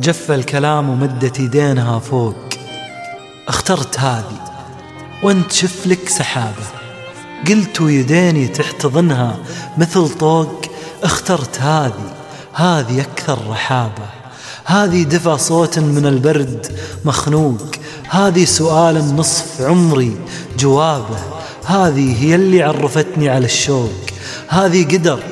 جف الكلام ومدت يدينها فوق. اخترت هذه وانت شف لك سحابة. قلت ويديني تحتضنها مثل طوق. اخترت هذه هذه أكثر رحابة. هذه دفع صوت من البرد مخنوق. هذه سؤال نصف عمري جوابه. هذه هي اللي عرفتني على الشوق. هذه قدر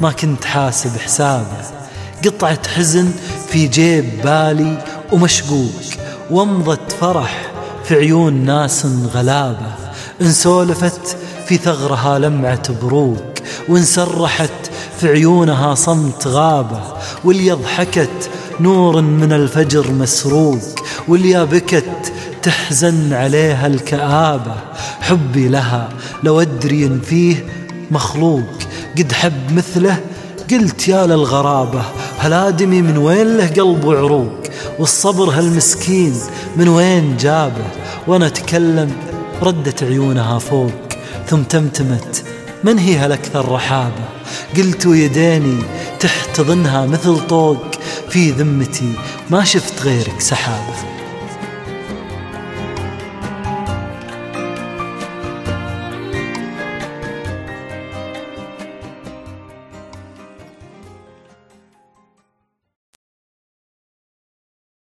ما كنت حاسب حسابه. قطعة حزن في جيب بالي ومشقوق ومضة فرح في عيون ناس غلابة إن سولفت في ثغرها لمعة بروق وإن سرحت في عيونها صمت غابة واللي ضحكت نور من الفجر مسروق واللي بكت تحزن عليها الكآبة حبي لها لو أدري إن فيه مخلوق قد حب مثله قلت يا للغرابة. هالآدمي من وين له قلب وعروق؟ والصبر هالمسكين من وين جابه؟ وأنا أتكلم ردت عيونها فوق ثم تمتمت. من هي هالأكثر رحابة؟ قلت يديني تحتضنها مثل طوق. في ذمتي ما شفت غيرك سحابة.